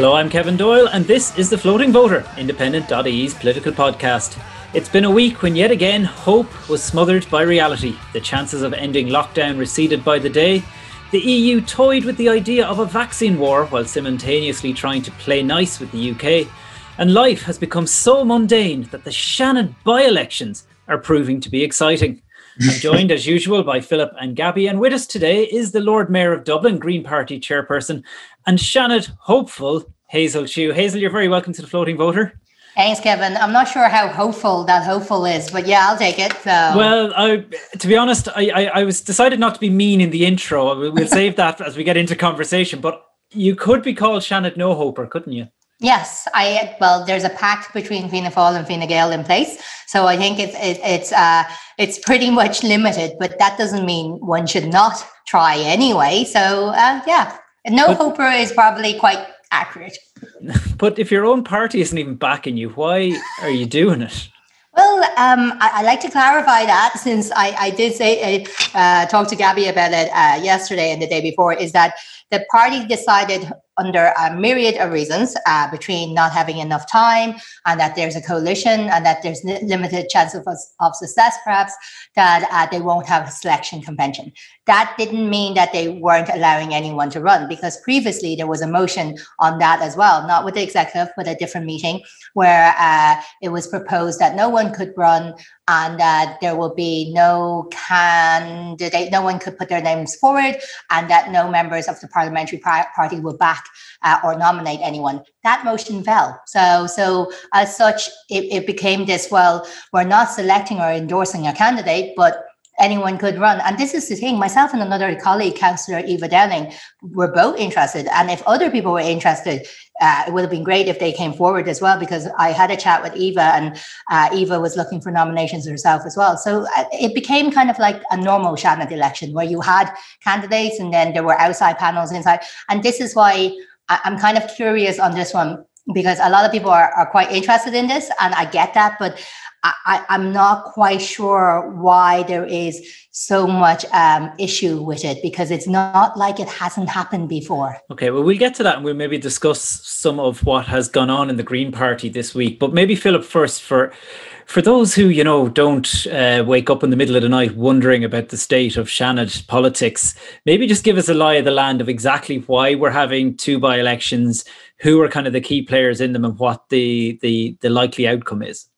Hello, I'm Kevin Doyle, and this is The Floating Voter, Independent.ie's political podcast. It's been a week when yet again hope was smothered by reality. The chances of ending lockdown receded by the day. The EU toyed with the idea of a vaccine war while simultaneously trying to play nice with the UK. And life has become so mundane that the Seanad by elections are proving to be exciting. I'm joined as usual by Philip and Gabby, and with us today is the Lord Mayor of Dublin, Green Party chairperson, and Seanad hopeful Hazel Chu. Hazel, you're very welcome to the Floating Voter. Thanks, Kevin. I'm not sure how hopeful that hopeful is, but yeah, I'll take it. So. Well, I, to be honest, I, I, I was decided not to be mean in the intro. We'll save that as we get into conversation. But you could be called Seanad No Hoper, couldn't you? Yes, I well, there's a pact between Fianna Fáil and Fine Gael in place, so I think it's it, it's uh, it's pretty much limited. But that doesn't mean one should not try anyway. So uh, yeah, no but, hoper is probably quite accurate. But if your own party isn't even backing you, why are you doing it? Well, um, I, I, like to clarify that since I, I did say uh, talk to Gabby about it uh, yesterday and the day before. Is that the party decided under a myriad of reasons uh, between not having enough time and that there's a coalition and that there's limited chance of, of success perhaps that uh, they won't have a selection convention. That didn't mean that they weren't allowing anyone to run because previously there was a motion on that as well not with the executive but a different meeting where uh, it was proposed that no one could run and that there will be no candidate no one could put their names forward and that no members of the parliamentary party will back uh, or nominate anyone. That motion fell. So, so as such, it, it became this. Well, we're not selecting or endorsing a candidate, but anyone could run. And this is the thing, myself and another colleague, Councillor Eva Dowling, were both interested. And if other people were interested, uh, it would have been great if they came forward as well, because I had a chat with Eva and uh, Eva was looking for nominations herself as well. So uh, it became kind of like a normal Seanad election where you had candidates and then there were outside panels inside. And this is why I'm kind of curious on this one because a lot of people are, are quite interested in this and I get that, but I, am not quite sure why there is so much um, issue with it because it's not like it hasn't happened before. Okay, well, we'll get to that and we'll maybe discuss some of what has gone on in the Green Party this week. But maybe, Philip, first for for those who you know don't uh, wake up in the middle of the night wondering about the state of Seanad politics, maybe just give us a lie of the land of exactly why we're having two by elections, who are kind of the key players in them, and what the the the likely outcome is.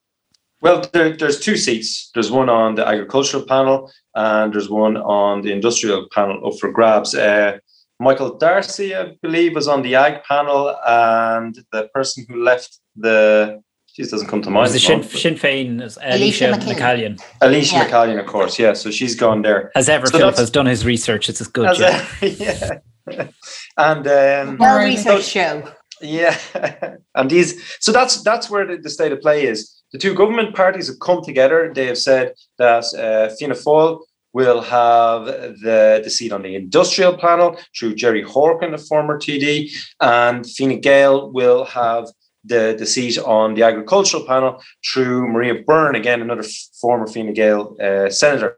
Well, there, there's two seats. There's one on the agricultural panel, and there's one on the industrial panel up for grabs. Uh, Michael D'Arcy, I believe, was on the ag panel, and the person who left the she doesn't come to mind. Was the Sinn, Sinn Féin, Elisha, Elisha McCallion. Elisha yeah. McCallion, of course, yeah. So she's gone there. As ever, so Philip has done his research. It's as good. As yeah. yeah. and um, well researched show. Yeah, and these. So that's that's where the, the state of play is the two government parties have come together. They have said that uh, Fianna Fáil will have the, the seat on the industrial panel through Gerry Horkan, a former TD, and Fine Gael will have the, the seat on the agricultural panel through Maria Byrne, again, another former Fine Gael uh, senator.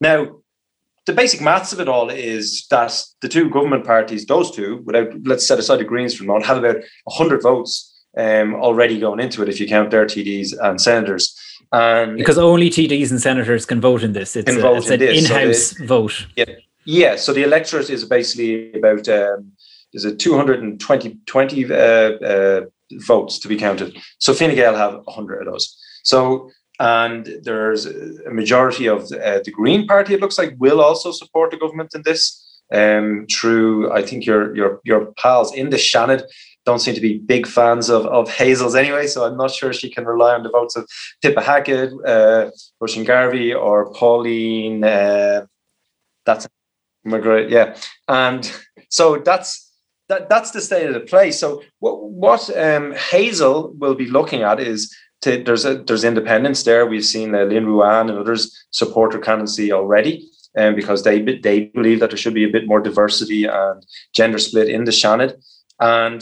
Now, the basic maths of it all is that the two government parties, those two, without let's set aside the Greens for a moment, have about 100 votes um, already going into it if you count their TDs and senators. And because only TDs and senators can vote in this, it's, a, it's in an this. in-house so vote. Yeah, yeah. So the electorate is basically about um, is it 220 20, uh, uh, votes to be counted. So Fine Gael have 100 of those. So and there's a majority of uh, the Green Party. It looks like will also support the government in this. Um, through I think your your your pals in the Seanad don't seem to be big fans of, of Hazel's anyway, so I'm not sure she can rely on the votes of Pippa Hackett, uh, Roisin Garvey, or Pauline. Uh, that's McGrath, yeah, and so that's that, that's the state of the play. So what what um, Hazel will be looking at is to, there's a, there's independence there. We've seen uh, Lynn Ruane and others support her candidacy already. Um, because they they believe that there should be a bit more diversity and gender split in the Seanad. And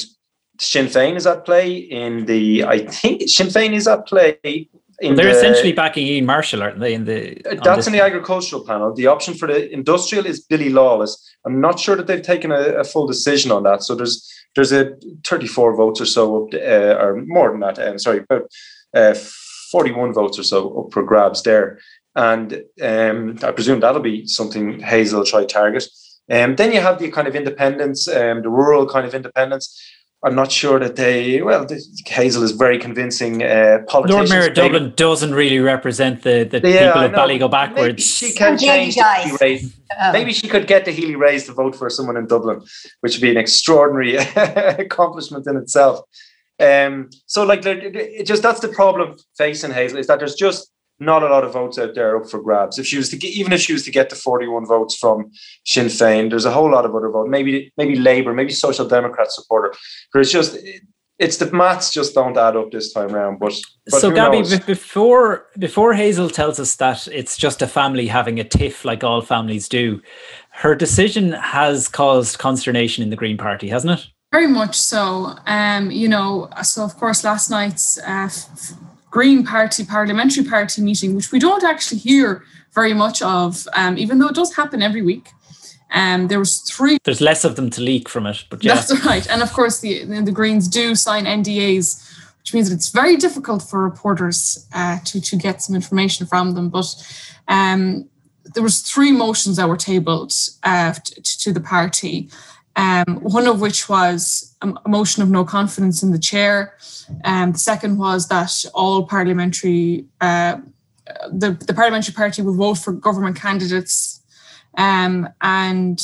Sinn Féin is at play in the. I think Sinn Féin is at play. In They're the, essentially backing Ian Marshall, aren't they? In the that's in the agricultural panel. The option for the industrial is Billy Lawless. I'm not sure that they've taken a, a full decision on that. So there's there's a 34 votes or so up, uh, or more than that. Um, sorry, about uh, 41 votes or so up for grabs there, and um, I presume that'll be something Hazel will try target. Um, then you have the kind of independence, um, the rural kind of independence. I'm not sure that they. Well, Hazel is very convincing. Uh, Lord Mayor of Dublin doesn't really represent the, the yeah, people of Ballygo backwards. Maybe she can change the Healy oh. Maybe she could get the Healy-Raes to vote for someone in Dublin, which would be an extraordinary accomplishment in itself. Um, so, like, it just that's the problem facing Hazel is that there's just not a lot of votes out there up for grabs. If she was to get, even if she was to get the 41 votes from Sinn Féin, there's a whole lot of other votes. Maybe maybe Labour, maybe Social Democrat supporter. But it's just it's the maths just don't add up this time around. But, but so, Gabby, knows? before before Hazel tells us that it's just a family having a tiff like all families do, her decision has caused consternation in the Green Party, hasn't it? Very much so. Um, you know, so of course, last night's uh, Green Party parliamentary party meeting, which we don't actually hear very much of, um, even though it does happen every week. Um, there was three. There's less of them to leak from it, but yeah. That's right. And of course, the the Greens do sign NDAs, which means that it's very difficult for reporters uh, to to get some information from them. But um, there was three motions that were tabled uh, to, to the party um, one of which was a motion of no confidence in the chair. Um, the second was that all parliamentary, uh, the, the parliamentary party would vote for government candidates. Um, and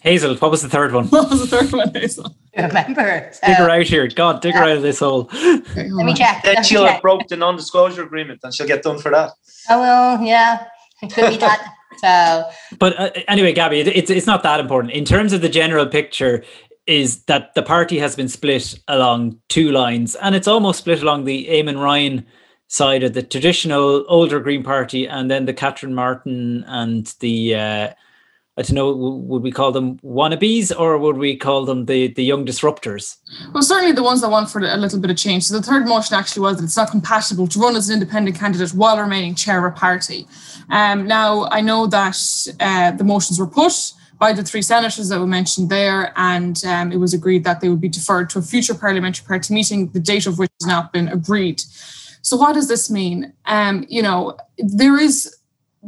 Hazel, what was the third one? What was the third one, Hazel? Remember, dig her out here. God, dig her out of this hole. Let me check. Then she'll have broke the non-disclosure agreement, and she'll get done for that. Oh well, yeah, it could be that. But uh, anyway, Gabby, it's it's not that important in terms of the general picture. Is that the party has been split along two lines, and it's almost split along the Eamon Ryan side of the traditional older Green Party, and then the Catherine Martin and the uh, I don't know, would we call them wannabes or would we call them the, the young disruptors? Well, certainly the ones that want for a little bit of change. So the third motion actually was that it's not compatible to run as an independent candidate while remaining chair of a party. Um, now, I know that uh, the motions were put by the three senators that were mentioned there, and um, it was agreed that they would be deferred to a future parliamentary party meeting, the date of which has not been agreed. So, what does this mean? Um, you know, there is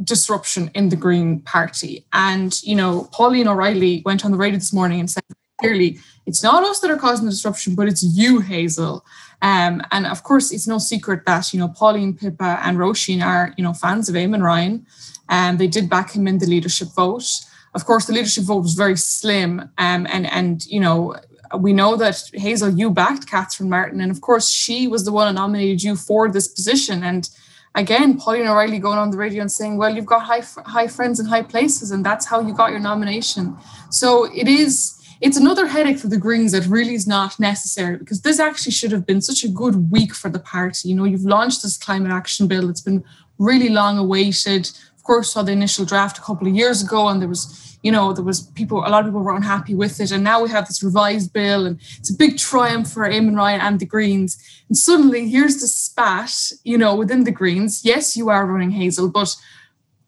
disruption in the Green Party. And, you know, Pauline O'Reilly went on the radio this morning and said clearly, it's not us that are causing the disruption, but it's you, Hazel. Um, and of course, it's no secret that, you know, Pauline, Pippa, and Roisin are, you know, fans of Eamon Ryan. And they did back him in the leadership vote. Of course, the leadership vote was very slim. Um, and, and, you know, we know that Hazel, you backed Catherine Martin. And of course, she was the one who nominated you for this position. And again, Pauline O'Reilly going on the radio and saying, well, you've got high, high friends in high places, and that's how you got your nomination. So it is, it's another headache for the Greens that really is not necessary because this actually should have been such a good week for the party. You know, you've launched this climate action bill, it's been really long awaited. Course, saw the initial draft a couple of years ago, and there was you know, there was people, a lot of people were unhappy with it. And now we have this revised bill and it's a big triumph for Eamon Ryan and the Greens. And suddenly here's the spat, you know, within the Greens. Yes, you are running Hazel, but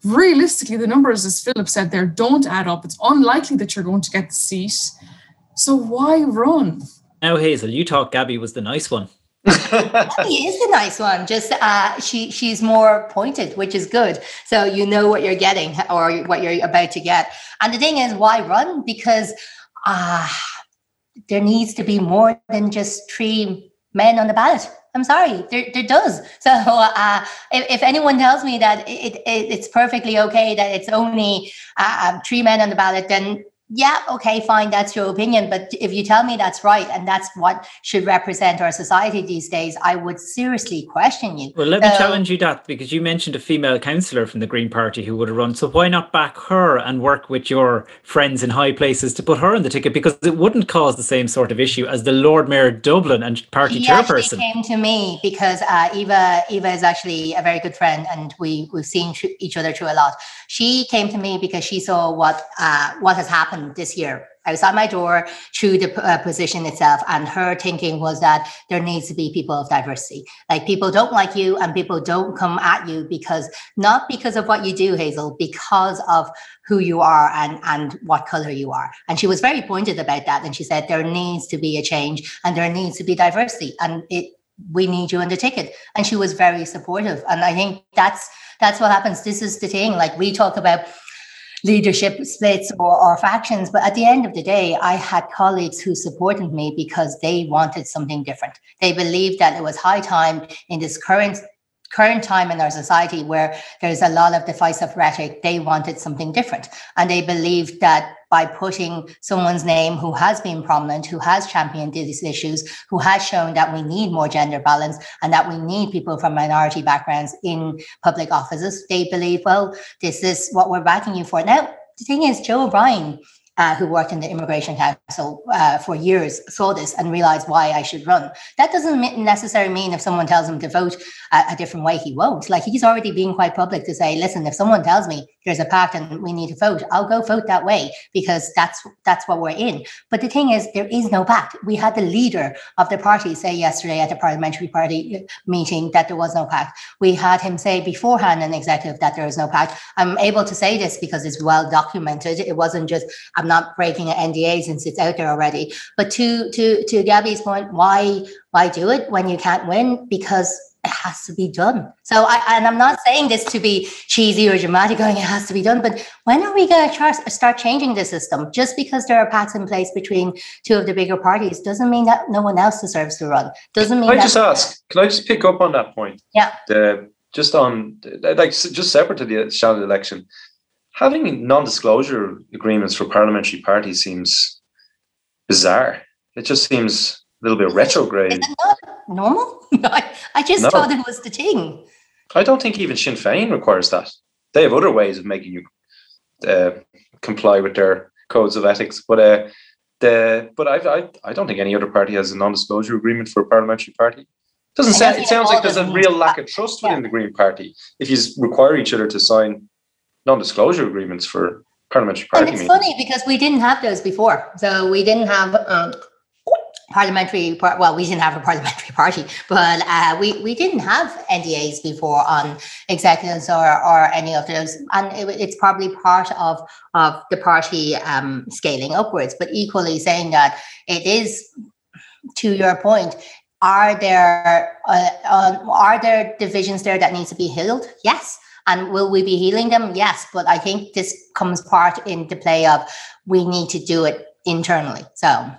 realistically, the numbers, as Philip said there, don't add up. It's unlikely that you're going to get the seat. So why run? Now, Hazel, you thought Gabby was the nice one. He is the nice one. Just uh, she she's more pointed, which is good. So you know what you're getting or what you're about to get. And the thing is, why run? Because uh, there needs to be more than just three men on the ballot. I'm sorry, there, there does. So uh, if, if, anyone tells me that it, it, it's perfectly okay that it's only uh, um, three men on the ballot, then yeah, okay, fine, that's your opinion. But if you tell me that's right and that's what should represent our society these days, I would seriously question you. Well, let so, me challenge you that because you mentioned a female councillor from the Green Party who would have run. So why not back her and work with your friends in high places to put her on the ticket? Because it wouldn't cause the same sort of issue as the Lord Mayor of Dublin and party chairperson. came to me because uh, Eva Eva is actually a very good friend and we, we've seen each other through a lot. She came to me because she saw what uh, what has happened this year outside my door through the uh, position itself. And her thinking was that there needs to be people of diversity. Like people don't like you and people don't come at you because not because of what you do, Hazel, because of who you are and, and what color you are. And she was very pointed about that. And she said there needs to be a change and there needs to be diversity. And it we need you on the ticket. And she was very supportive. And I think that's that's what happens. This is the thing. Like we talk about leadership splits or, or factions. But at the end of the day, I had colleagues who supported me because they wanted something different. They believed that it was high time in this current current time in our society where there's a lot of divisive rhetoric, they wanted something different. And they believed that by putting someone's name who has been prominent, who has championed these issues, who has shown that we need more gender balance and that we need people from minority backgrounds in public offices, they believe, well, this is what we're backing you for. Now, the thing is, Joe O'Brien uh, who worked in the Immigration Council uh, for years saw this and realized why I should run. That doesn't necessarily mean if someone tells him to vote a, a, different way, he won't. Like he's already being quite public to say, listen, if someone tells me there's a pact and we need to vote, I'll go vote that way because that's that's what we're in. But the thing is, there is no pact. We had the leader of the party say yesterday at the parliamentary party meeting that there was no pact. We had him say beforehand in executive that there is no pact. I'm able to say this because it's well documented. It wasn't just I'm not breaking an NDA since it's out there already. But to to to Gabby's point, why why do it when you can't win? Because it has to be done. So I and I'm not saying this to be cheesy or dramatic, going it has to be done. But when are we going to start changing the system? Just because there are pacts in place between two of the bigger parties doesn't mean that no one else deserves to run. Doesn't mean. Can I just ask? Can I just pick up on that point? Yeah. The, just on like just separate to the Seanad election having non-disclosure agreements for parliamentary parties seems bizarre. It just seems a little bit retrograde. Is it not normal? I, I just no. thought it was the thing. I don't think even Sinn Féin requires that. They have other ways of making you uh, comply with their codes of ethics, but uh, the but I, I I don't think any other party has a non-disclosure agreement for a parliamentary party. It doesn't sound. It sounds like there's a real lack of trust within the Green Party if you require each other to sign non-disclosure agreements for parliamentary party and it's meetings. funny because we didn't have those before. So we didn't have um, parliamentary part. Well, we didn't have a parliamentary party, but uh, we we didn't have NDAs before on executives or or any of those, and it, it's probably part of of the party um, scaling upwards. But equally saying that it is, to your point, are there uh, uh, are there divisions there that needs to be healed? Yes. And will we be healing them? Yes. But I think this comes part into play of we need to do it internally. So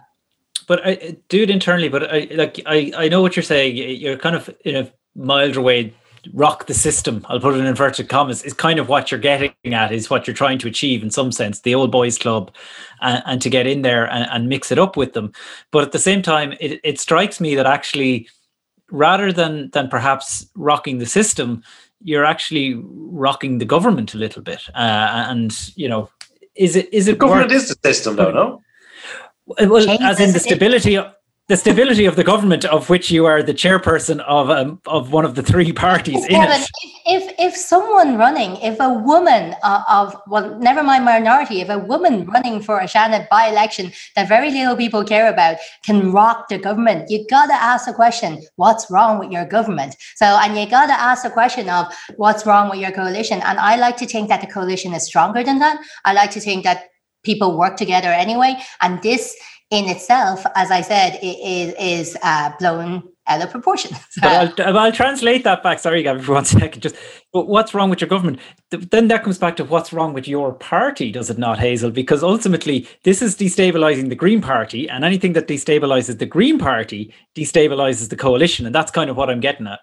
but I do it internally. But I like I I know what you're saying. You're kind of in a milder way rock the system. I'll put it in inverted commas. Is kind of what you're getting at. Is what you're trying to achieve in some sense. The old boys club, and, and to get in there and, and, mix it up with them. But at the same time, it, it strikes me that actually, rather than than perhaps rocking the system, you're actually rocking the government a little bit. Uh, and you know, is it is it the government worth, is the system though, no? Well, as in the stability the stability of the government of which you are the chairperson of um, of one of the three parties in Kevin. If, if if someone running, if a woman uh, of well, never mind minority, if a woman running for a Seanad by election that very little people care about can rock the government, you gotta ask the question: What's wrong with your government? So, and you gotta ask the question of what's wrong with your coalition. And I like to think that the coalition is stronger than that. I like to think that people work together anyway, and this in itself, as I said, is, is uh, blown out of proportion. but I'll, I'll, translate that back. Sorry, Gavin, for one second. Just, but what's wrong with your government? Then that comes back to what's wrong with your party, does it not, Hazel? Because ultimately, this is destabilizing the Green Party, and anything that destabilizes the Green Party destabilizes the coalition, and that's kind of what I'm getting at.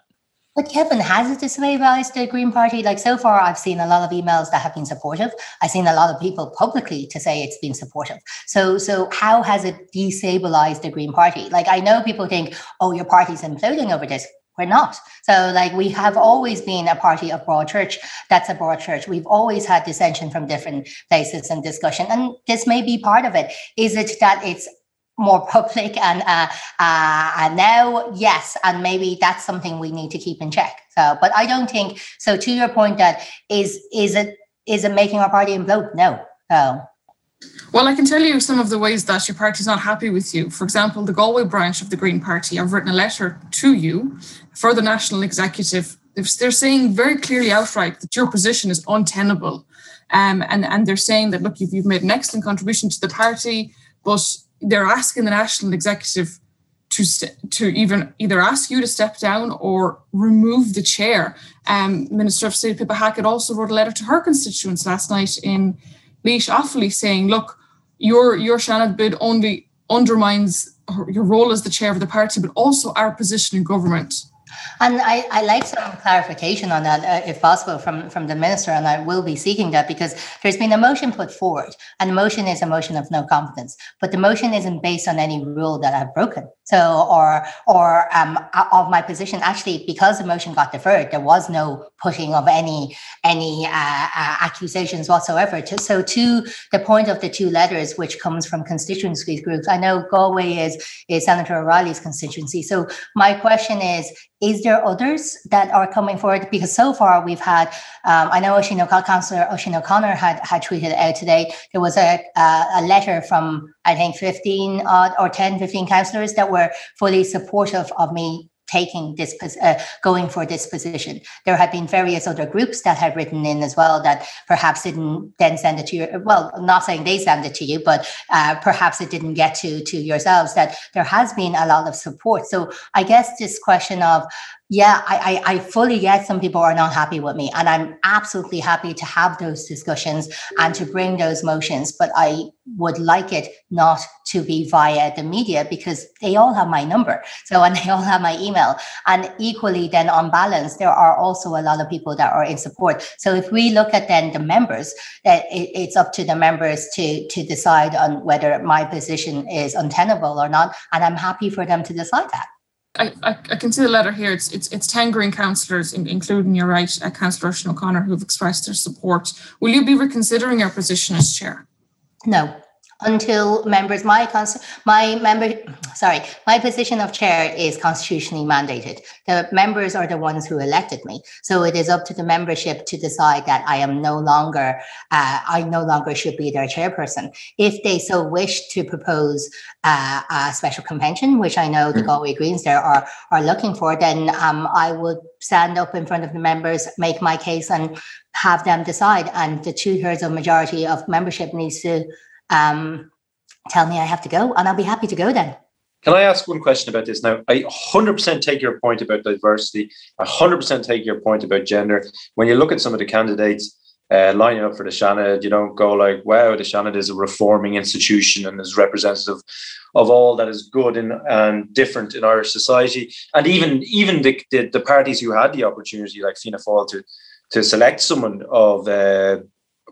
But Kevin, has it destabilized the Green Party? Like so far, I've seen a lot of emails that have been supportive. I've seen a lot of people publicly to say it's been supportive. So, so how has it destabilized the Green Party? Like I know people think, oh, your party's imploding over this. We're not. So, like, we have always been a party of broad church. That's a broad church. We've always had dissension from different places and discussion. And this may be part of it. Is it that it's more public and uh, uh, and now yes and maybe that's something we need to keep in check so but i don't think so to your point that is is it is it making our party implode no so Well, I can tell you some of the ways that your party is not happy with you. For example, the Galway branch of the Green Party I've written a letter to you for the national executive. They're saying very clearly outright that your position is untenable. Um, and, and they're saying that, look, you've, you've made an excellent contribution to the party, but they're asking the national executive to st- to even either ask you to step down or remove the chair. Um, Minister of State Pippa Hackett also wrote a letter to her constituents last night in Laois Offaly saying, look, your your Seanad bid only undermines your role as the chair of the party, but also our position in government. And I, I like some clarification on that, uh, if possible, from, from the minister, and I will be seeking that because there's been a motion put forward, and the motion is a motion of no confidence, but the motion isn't based on any rule that I've broken. So, or or um, of my position, actually, because the motion got deferred, there was no putting of any any uh, uh, accusations whatsoever. So, to the point of the two letters, which comes from constituency groups, I know Galway is is Senator O'Reilly's constituency. So, my question is is there others that are coming forward? Because so far we've had, um, I know O'Connor, Councillor Oisin O'Connor had, had tweeted out today, there was a, a, a letter from, I think, 15 odd or 10, 15 councillors that were fully supportive of me taking this uh, going for this position. There have been various other groups that have written in as well that perhaps didn't then send it to you well I'm not saying they send it to you but uh, perhaps it didn't get to to yourselves that there has been a lot of support. So i guess this question of yeah, I, I, I, fully get some people are not happy with me, and I'm absolutely happy to have those discussions and to bring those motions. But I would like it not to be via the media because they all have my number, so and they all have my email. And equally, then on balance, there are also a lot of people that are in support. So if we look at then the members, that it, it's up to the members to to decide on whether my position is untenable or not, and I'm happy for them to decide that. I, I, I, can see the letter here. It's it's, it's 10 green councillors, including your right, uh, Councillor O'Connor, who've expressed their support. Will you be reconsidering your position as chair? No until members my cons- my member sorry my position of chair is constitutionally mandated. The members are the ones who elected me. So it is up to the membership to decide that i am no longer uh, i no longer should be their chairperson. If they so wish to propose uh, a special convention which i know the mm. galway greens there are are looking for then um, i would stand up in front of the members make my case and have them decide. And the two-thirds of majority of membership needs to um, tell me I have to go, and I'll be happy to go then. Can I ask one question about this now? I 100% take your point about diversity. I 100% take your point about gender. When you look at some of the candidates uh, lining up for the Seanad, you don't go like, wow, the Seanad is a reforming institution and is representative of all that is good and, and different in Irish society. And even even the, the, the parties who had the opportunity, like Fianna Fáil, to to select someone of uh,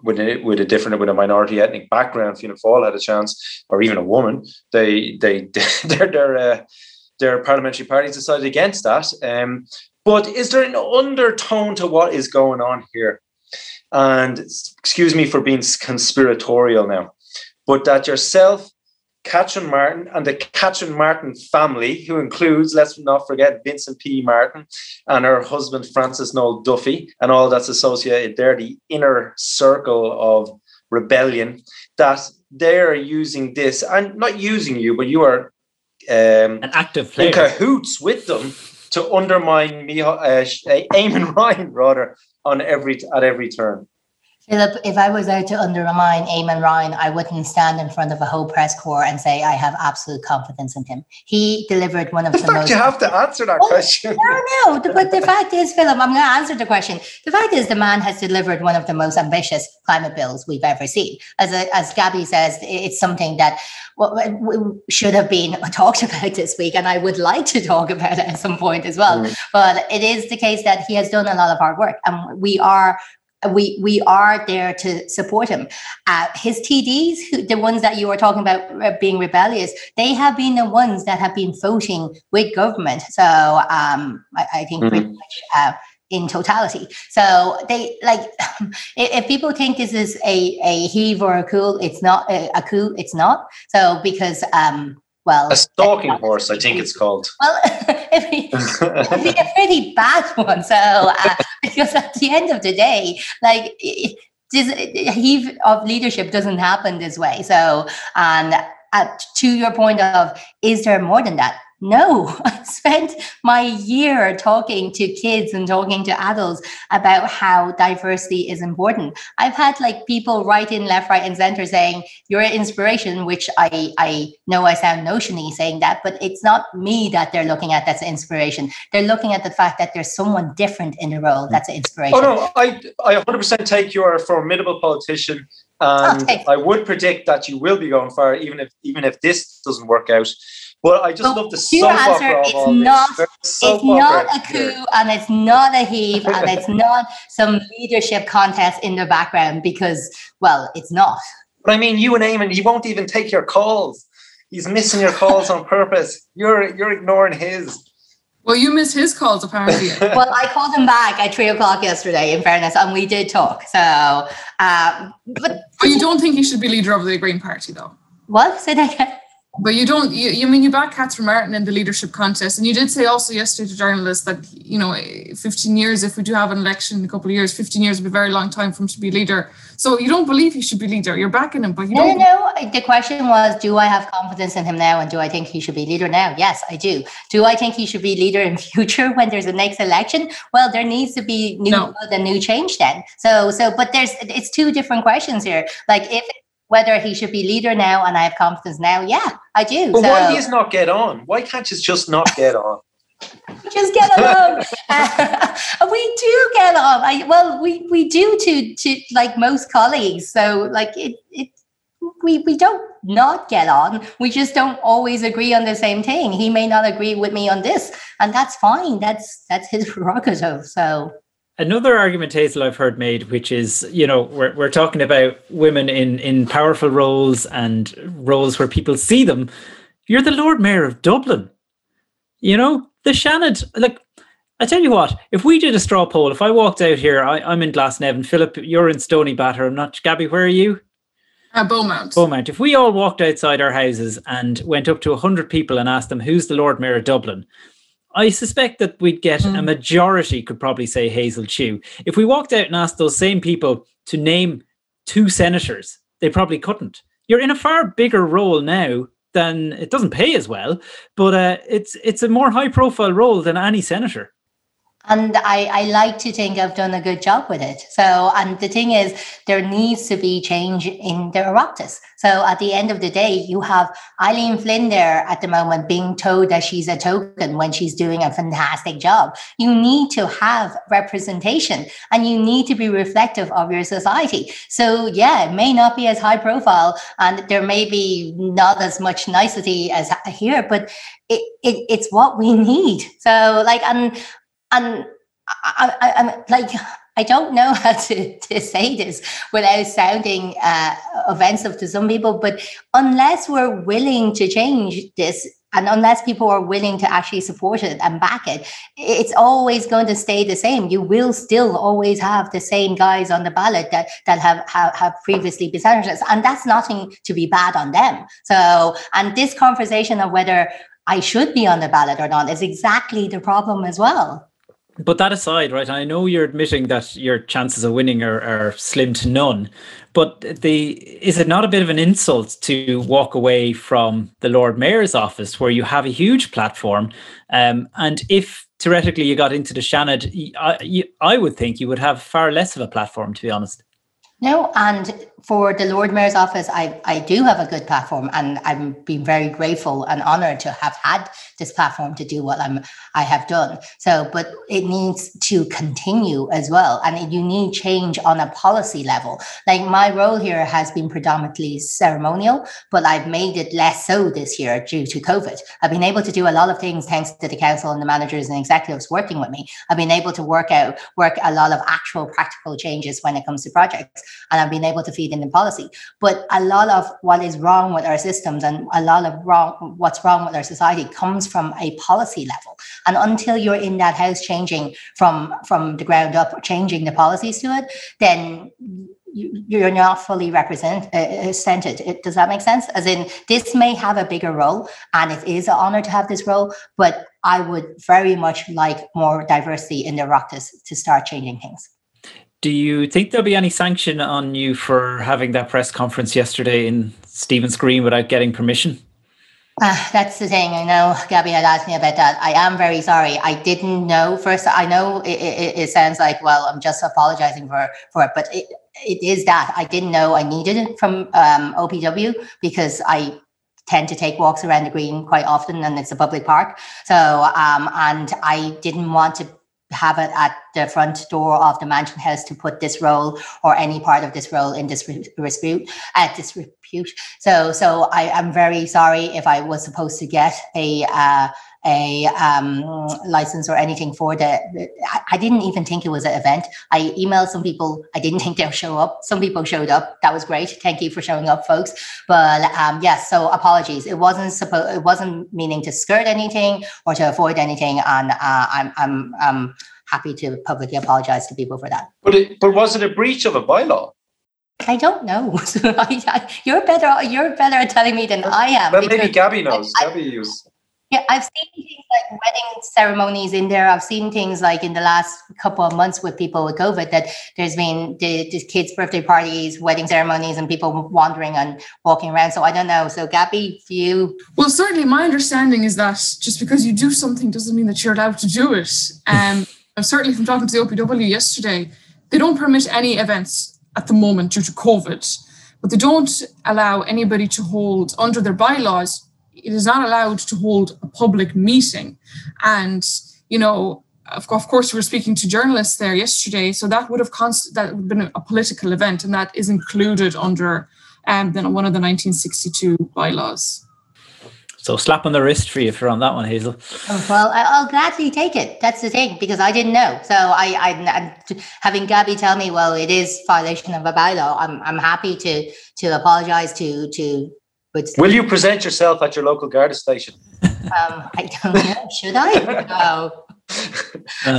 with a, with a different with a minority ethnic background, Fianna Fáil had a chance, or even a woman, they they their their uh, their parliamentary parties decided against that. Um, but is there an undertone to what is going on here? And excuse me for being conspiratorial now, but that yourself Catherine Martin and the Catherine Martin family, who includes, let's not forget, Vincent P. Martin and her husband, Francis Noel Duffy, and all that's associated there, the inner circle of rebellion, that they're using this, and not using you, but you are um, an active player. in cahoots with them to undermine me, uh, Eamon Ryan, rather, on every at every turn. Philip, if I was out to undermine Eamon Ryan, I wouldn't stand in front of a whole press corps and say I have absolute confidence in him. He delivered one of the, the most. You have to answer that oh, question. No, no. But the fact is, Philip, I'm going to answer the question. The fact is, the man has delivered one of the most ambitious climate bills we've ever seen. As a, as Gabby says, it's something that should have been talked about this week, and I would like to talk about it at some point as well. Mm. But it is the case that he has done a lot of hard work, and we are we we are there to support him. Uh, his TDs, who, the ones that you were talking about uh, being rebellious, they have been the ones that have been voting with government. So um, I, I, think mm-hmm. pretty much. Uh, in totality. So they like if people think this is a, a heave or a cool, it's not a, a coup, it's not. So because um well a stalking horse i think it's called well it'd, be, it'd be a pretty bad one so uh, because at the end of the day like this heave of leadership doesn't happen this way. So, and at, to your point of, is there more than that? No, I spent my year talking to kids and talking to adults about how diversity is important. I've had like people write in left, right, and center saying, You're an inspiration, which I, I know I sound notiony saying that, but it's not me that they're looking at that's an inspiration. They're looking at the fact that there's someone different in the role that's an inspiration. Oh, no, I, I 100% take you're a formidable politician. And okay. I would predict that you will be going far, even if even if this doesn't work out. Well, I just love the soap answer, It's not, it's not a coup here. and it's not a heave and it's not some leadership contest in the background because, well, it's not. But I mean, you and Eamon, he won't even take your calls. He's missing your calls on purpose. You're you're ignoring his. Well, you missed his calls apparently. well, I called him back at three o'clock yesterday. In fairness, and we did talk. So, um, but but you don't think he should be leader of the Green Party, though? What? Say that again. But you don't. You, you mean you back Catherine Martin in the leadership contest, and you did say also yesterday to journalists that you know, 15 years. If we do have an election in a couple of years, 15 years would be a very long time for him to be leader. So you don't believe he should be leader. You're backing him, but you no, don't. No, no. The question was, do I have confidence in him now, and do I think he should be leader now? Yes, I do. Do I think he should be leader in future when there's a next election? Well, there needs to be new no. blood and new change then. So, so, but there's it's two different questions here. Like if whether he should be leader now and I have confidence now. Yeah, I do. But so, why do you not get on? Why can't you just not get on? just get along. uh, we do get on. I, well, we, we do to to like most colleagues. So like it it we we don't not get on. We just don't always agree on the same thing. He may not agree with me on this, and that's fine. That's that's his prerogative. So Another argument, Hazel, I've heard made, which is, you know, we're, we're talking about women in, in powerful roles and roles where people see them. You're the Lord Mayor of Dublin. You know, the Seanad, like, I tell you what, if we did a straw poll, if I walked out here, I, I'm in Glasnevin, Philip, you're in Stoneybatter, I'm not, Gabby, where are you? Uh, Beaumont. Beaumont. If we all walked outside our houses and went up to 100 people and asked them, who's the Lord Mayor of Dublin? I suspect that we'd get mm. a majority could probably say Hazel Chu. If we walked out and asked those same people to name two senators, they probably couldn't. You're in a far bigger role now than it doesn't pay as well, but uh, it's it's a more high profile role than any senator and I, I like to think I've done a good job with it. So, and the thing is, there needs to be change in the Oireachtas. So, at the end of the day, you have Eileen Flynn there at the moment being told that she's a token when she's doing a fantastic job. You need to have representation and you need to be reflective of your society. So, yeah, it may not be as high profile and there may be not as much nicety as here, but it, it, it's what we need. So, like, and and I, I, I'm like, I don't know how to, to say this without sounding uh, offensive to some people, but unless we're willing to change this, and unless people are willing to actually support it and back it, it's always going to stay the same. You will still always have the same guys on the ballot that that have have, have previously been senators, and that's nothing to be bad on them. So, and this conversation of whether I should be on the ballot or not is exactly the problem as well but that aside, right, I know you're admitting that your chances of winning are, are slim to none, but the is it not a bit of an insult to walk away from the Lord Mayor's office where you have a huge platform? Um, and if theoretically you got into the Seanad, I, I would think you would have far less of a platform, to be honest. No, and for the Lord Mayor's office, I, I do have a good platform, and I'm being very grateful and honoured to have had this platform to do what I'm I have done. So, but it needs to continue as well, and you need change on a policy level. Like my role here has been predominantly ceremonial, but I've made it less so this year due to COVID. I've been able to do a lot of things thanks to the council and the managers and executives working with me. I've been able to work out work a lot of actual practical changes when it comes to projects and I've been able to feed in the policy. But a lot of what is wrong with our systems and a lot of wrong what's wrong with our society comes from a policy level. And until you're in that house changing from from the ground up, changing the policies to it, then you're not fully represented. Uh, does that make sense? As in, this may have a bigger role, and it is an honor to have this role. But I would very much like more diversity in the Oireachtas to start changing things. Do you think there'll be any sanction on you for having that press conference yesterday in Stephen's Green without getting permission? Uh, that's the thing. I know Gabby had asked me about that. I am very sorry. I didn't know first. I know it, it, it sounds like, well, I'm just apologizing for, for it, but it, it is that I didn't know I needed it from um, OPW because I tend to take walks around the green quite often and it's a public park. So, um, and I didn't want to have it at the front door of the mansion house to put this role or any part of this role in this dispute at uh, disrepute. So so I am very sorry if I was supposed to get a uh, a um, license or anything for the. I, I didn't even think it was an event. I emailed some people. I didn't think they'll show up. Some people showed up. That was great. Thank you for showing up, folks. But um, yes, so apologies. It wasn't supposed. It wasn't meaning to skirt anything or to avoid anything. And uh, I'm I'm um, happy to publicly apologize to people for that. But it, but was it a breach of a bylaw? I don't know. you're better. You're better at telling me than I am. Well, maybe Gabby knows. I, Gabby is. Yeah, I've seen things like wedding ceremonies in there. I've seen things like in the last couple of months with people with COVID that there's been the, the kids' birthday parties, wedding ceremonies, and people wandering and walking around. So I don't know. So Gabby, for you, well, certainly my understanding is that just because you do something doesn't mean that you're allowed to do it. Um, certainly from talking to the OPW yesterday, they don't permit any events at the moment due to COVID, but they don't allow anybody to hold under their bylaws it is not allowed to hold a public meeting. And, you know, of, course, we were speaking to journalists there yesterday, so that would have const- that would have been a political event, and that is included under um, one of the 1962 bylaws. So slap on the wrist for you for on that one, Hazel. Oh, well, I'll gladly take it. That's the thing because I didn't know. So I, I, having Gabby tell me, well, it is violation of a bylaw. I'm, I'm happy to to apologise to to but will you present yourself at your local Garda station? Um, I don't know. Should I? No.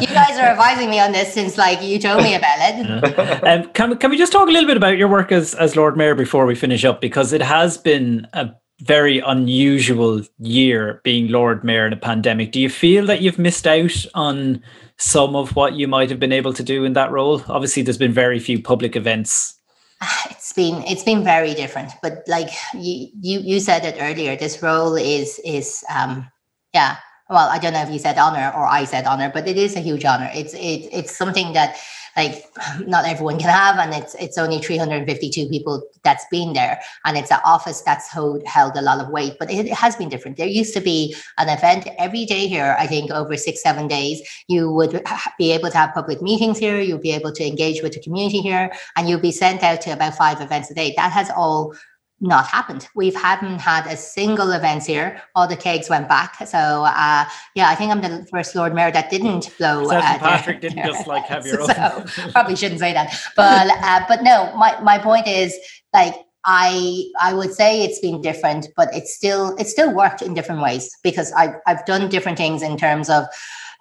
you guys are advising me on this since like you told me about it. um, can, can we just talk a little bit about your work as, as Lord Mayor before we finish up? Because it has been a very unusual year being Lord Mayor in a pandemic. Do you feel that you've missed out on some of what you might have been able to do in that role? Obviously, there's been very few public events it's been it's been very different but like you you you said it earlier this role is is um yeah well i don't know if you said honor or i said honor but it is a huge honor. It's it, it's something that like not everyone can have and it's it's only 352 people that's been there and it's an office that's hold, held a lot of weight but it has been different. There used to be an event every day here i think over six seven days. You would be able to have public meetings here you'll be able to engage with the community here and you'll be sent out to about five events a day. That has all not happened. We haven't had a single event here. All the kegs went back. So uh, yeah, I think I'm the first Lord Mayor that didn't blow. Uh, Patrick didn't just like have your own. so, probably shouldn't say that, but uh, but no. My my point is like I I would say it's been different, but it's still it still worked in different ways because I've I've done different things in terms of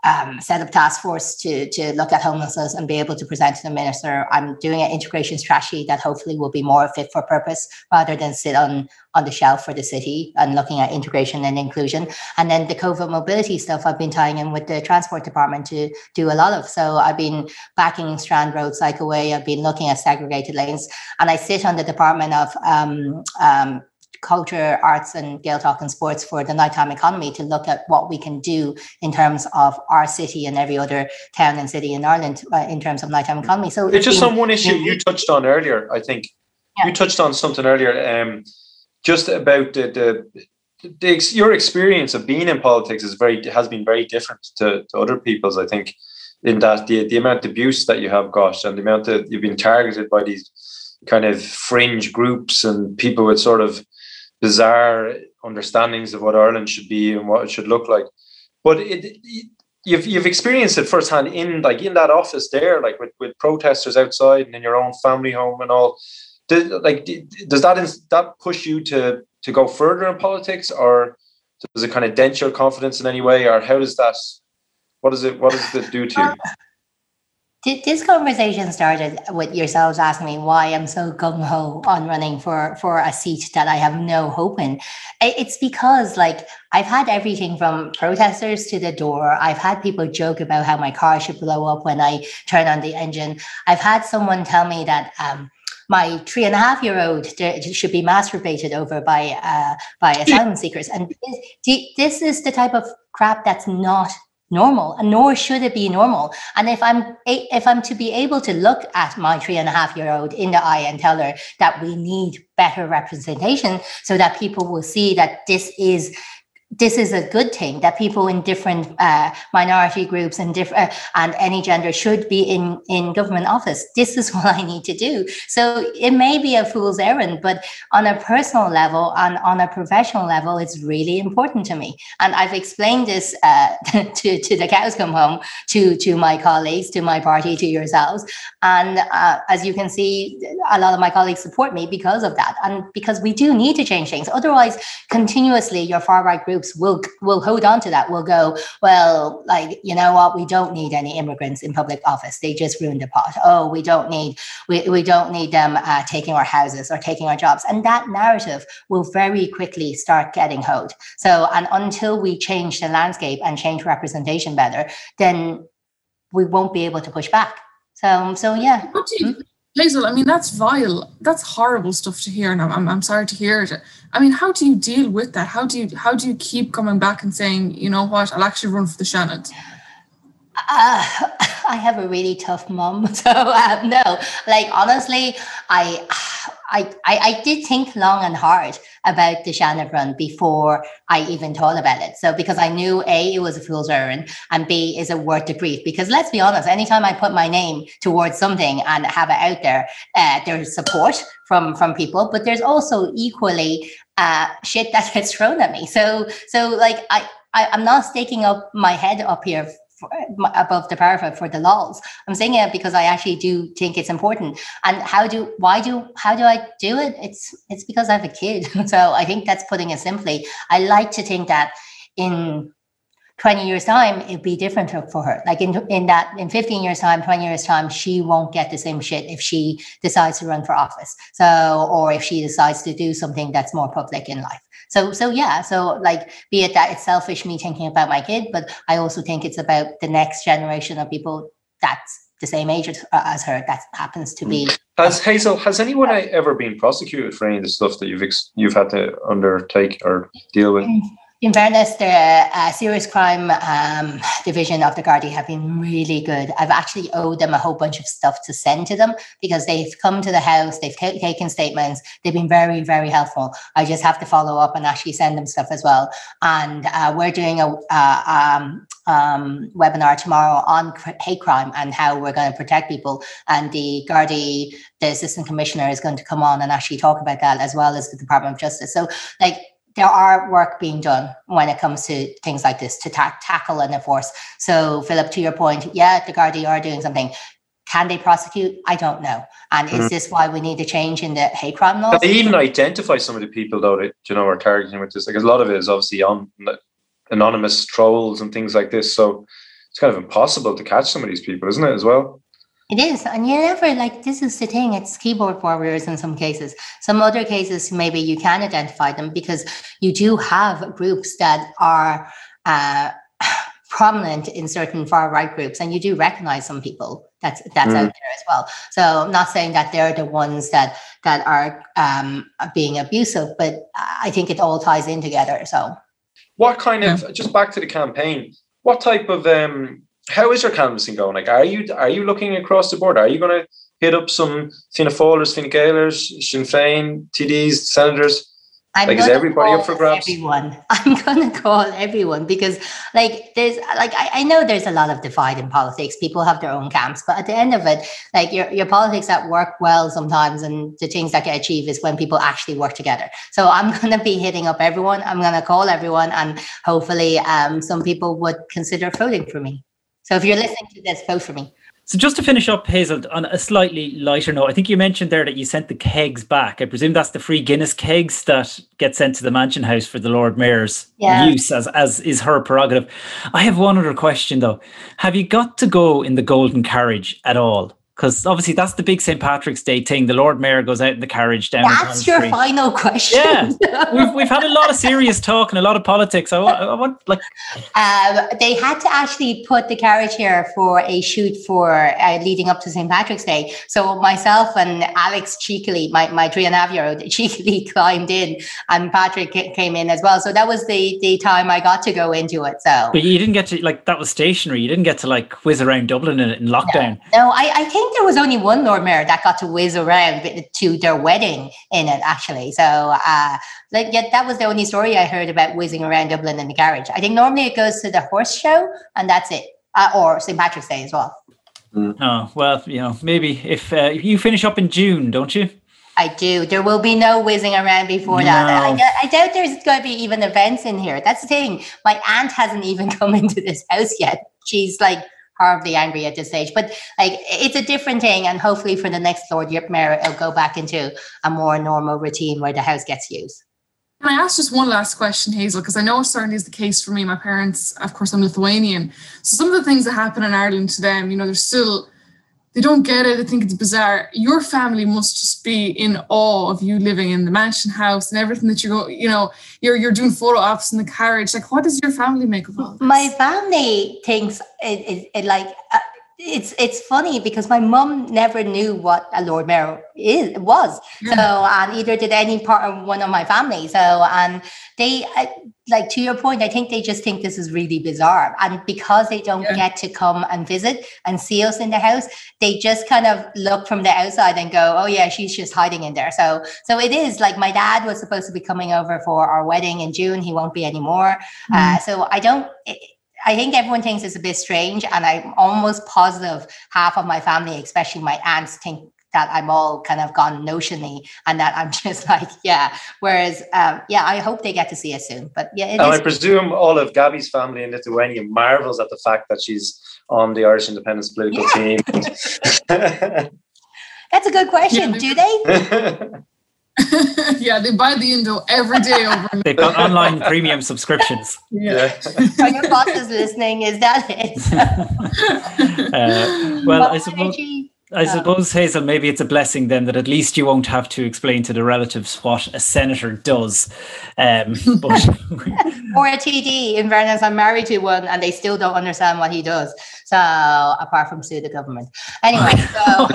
um, set up task force to, to look at homelessness and be able to present to the minister. I'm doing an integration strategy that hopefully will be more fit for purpose rather than sit on, on the shelf for the city and looking at integration and inclusion. And then the COVID mobility stuff I've been tying in with the transport department to do a lot of. So I've been backing Strand Road Cycleway. I've been looking at segregated lanes and I sit on the Department of um, um, culture, arts, and Gaeltacht and sports for the nighttime economy to look at what we can do in terms of our city and every other town and city in Ireland uh, in terms of nighttime economy. So it's just on one issue you touched on earlier. I think yeah. you touched on something earlier, um, just about the, the the, your experience of being in politics is very has been very different to, to other people's. I think in that the the amount of abuse that you have got and the amount that you've been targeted by these kind of fringe groups and people with sort of bizarre understandings of what Ireland should be and what it should look like. But it, you've you've experienced it firsthand in like in that office there, like with, with protesters outside and in your own family home and all. Did, like does that that push you to to go further in politics, or does it kind of dent your confidence in any way, or how does that? What does it What does it do to you? this conversation started with yourselves asking me why I'm so gung ho on running for for a seat that I have no hope in. It's because like I've had everything from protesters to the door. I've had people joke about how my car should blow up when I turn on the engine. I've had someone tell me that. Um, my three and a half year old should be masturbated over by uh, by asylum seekers, and this, this is the type of crap that's not normal and nor should it be normal. And if i'm if i'm to be able to look at my three and a half year old in the eye and tell her that we need better representation so that people will see that this is this is a good thing that people in different uh, minority groups and different uh, and any gender should be in in government office. This is what i need to do. So it may be a fool's errand but on a personal level and on a professional level it's really important to me. And i've explained this uh, to, to the cows come home to to my colleagues to my party to yourselves. And uh, as you can see a lot of my colleagues support me because of that. And because we do need to change things. Otherwise continuously your far right groups groups will will hold on to that. Will go, well, like you know what, we don't need any immigrants in public office. They just ruined the pot. Oh, we don't need we, we don't need them uh, taking our houses or taking our jobs. And that narrative will very quickly start getting hold. So, and until we change the landscape and change representation better, then we won't be able to push back. So, so yeah. Hazel, I mean, that's vile. That's horrible stuff to hear. And I'm, I'm, sorry to hear it. I mean, how do you deal with that? How do you how do you keep coming back and saying, you know what, I'll actually run for the Seanad? Uh, I have a really tough mom, so uh, no. Like honestly, I, I, I did think long and hard about the run before I even thought about it. So because I knew A, it was a fool's errand, and B, is it worth the grief? Because let's be honest, anytime I put my name towards something and have it out there, uh, there's support from from people, but there's also equally uh, shit that gets thrown at me. So so like I, I I'm not staking up my head up here Uh, above the parapet for the laws. I'm saying it because I actually do think it's important. And how do why do how do I do it? It's it's because I have a kid. so I think that's putting it simply. I like to think that in 20 years time it'd be different for her like in, in that in 15 years time 20 years time she won't get the same shit if she decides to run for office so or if she decides to do something that's more public in life so so yeah so like be it that it's selfish me thinking about my kid but i also think it's about the next generation of people that's the same age as, uh, her that happens to be has hazel has anyone ever been prosecuted for any of the stuff that you've ex- you've had to undertake or deal with? Mm in fairness, the uh, serious crime um, division of the Gardaí have been really good. I've actually owed them a whole bunch of stuff to send to them because they've come to the house, they've t- taken statements, they've been very, very helpful. I just have to follow up and actually send them stuff as well. And uh, we're doing a uh, um, um, webinar tomorrow on hate crime and how we're going to protect people. And the Gardaí, the assistant commissioner, is going to come on and actually talk about that as well as the Department of Justice. So, like, there are work being done when it comes to things like this to ta- tackle and enforce. So, Philip, to your point, yeah, the Gardaí are doing something. Can they prosecute? I don't know. And mm-hmm. is this why we need a change in the hate crime laws? They even identify some of the people though that you know are targeting with this. Like a lot of it is obviously on anonymous trolls and things like this. So it's kind of impossible to catch some of these people, isn't it? As well. It is. And you never like this is the thing, it's keyboard warriors in some cases. Some other cases, maybe you can identify them because you do have groups that are uh, prominent in certain far right groups, and you do recognize some people that's that's mm. out there as well. So I'm not saying that they're the ones that that are um, being abusive, but I think it all ties in together. So, what kind of just back to the campaign? What type of um, how is your canvassing going? Like, are you are you looking across the board? Are you going to hit up some Fianna Fáilers, Fine Gaelers, Sinn Féin, TDs, senators? I'm like, is everybody up for grabs? Everyone. I'm gonna call everyone because, like, there's like I, I, know there's a lot of divide in politics. People have their own camps, but at the end of it, like your your politics that work well sometimes, and the things that get achieved is when people actually work together. So I'm gonna be hitting up everyone. I'm gonna call everyone, and hopefully, um, some people would consider voting for me. So if you're listening to this, vote for me. So just to finish up, Hazel, on a slightly lighter note, I think you mentioned there that you sent the kegs back. I presume that's the free Guinness kegs that get sent to the Mansion House for the Lord Mayor's yeah. use, as as is her prerogative. I have one other question though. Have you got to go in the golden carriage at all? Because obviously that's the big St. Patrick's Day thing. The Lord Mayor goes out in the carriage down. That's your final question. Yeah, we've, we've had a lot of serious talk and a lot of politics. I want, I want like. Um, they had to actually put the carriage here for a shoot for uh, leading up to St. Patrick's Day. So myself and Alex cheekily, my, my three and a half year old, cheekily climbed in, and Patrick came in as well. So that was the the time I got to go into it. So, but you didn't get to like that was stationary. You didn't get to like whiz around Dublin in, in lockdown. No, no I, I think think there was only one Lord Mayor that got to whiz around to their wedding in it, actually. So, uh, like, yeah, that was the only story I heard about whizzing around Dublin in the carriage. I think normally it goes to the horse show, and that's it, uh, or St. Patrick's Day as well. Mm. Oh well, you know, maybe if, uh, if you finish up in June, don't you? I do. There will be no whizzing around before no. that. I, I, doubt there's going to be even events in here. That's the thing. My aunt hasn't even come into this house yet. She's like horribly angry at this stage. But like it's a different thing, and hopefully for the next Lord Mayor, it'll go back into a more normal routine where the house gets used. Can I ask just one last question, Hazel? Because I know it certainly is the case for me. My parents, of course, I'm Lithuanian. So some of the things that happen in Ireland to them, you know, there's still they don't get it. They think it's bizarre. Your family must just be in awe of you living in the mansion house and everything that you go, you know, you're you're doing photo ops in the carriage. Like, what does your family make of all this? My family thinks it, it, it like uh, it's it's funny because my mum never knew what a Lord Mayor is was. Yeah. So and either did any part of one of my family. So and they uh, like to your point, I think they just think this is really bizarre. And because they don't yeah. get to come and visit and see us in the house, they just kind of look from the outside and go, "Oh yeah, she's just hiding in there." So so it is like my dad was supposed to be coming over for our wedding in June. He won't be anymore. Mm. Uh, so I don't. It, I think everyone thinks it's a bit strange, and I'm almost positive half of my family, especially my aunts, think that I'm all kind of gone notionally and that I'm just like, yeah. Whereas, um, yeah, I hope they get to see us soon. But yeah, and I presume all of Gabby's family in Lithuania marvels at the fact that she's on the Irish Independent's political yeah. team. That's a good question. Yeah. Do they? yeah, they buy the Indo every day over. They've got online premium subscriptions. Yeah. Are your bosses listening? Is that it? uh, well, I suppose. I suppose, Hazel, maybe it's a blessing then that at least you won't have to explain to the relatives what a senator does. Um, but or a TD. In fairness, I'm married to one and they still don't understand what he does. So, apart from sue the government. Anyway, so.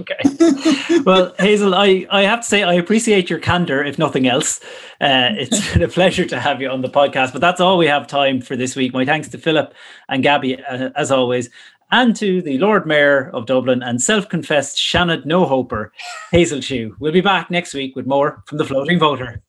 okay. Well, Hazel, I, I have to say, I appreciate your candor, if nothing else. Uh, it's been a pleasure to have you on the podcast, but that's all we have time for this week. My thanks to Philip and Gabby, uh, as always and to the Lord Mayor of Dublin and self confessed Seanad No Hoper, Hazel Chu. We'll be back next week with more from the Floating Voter.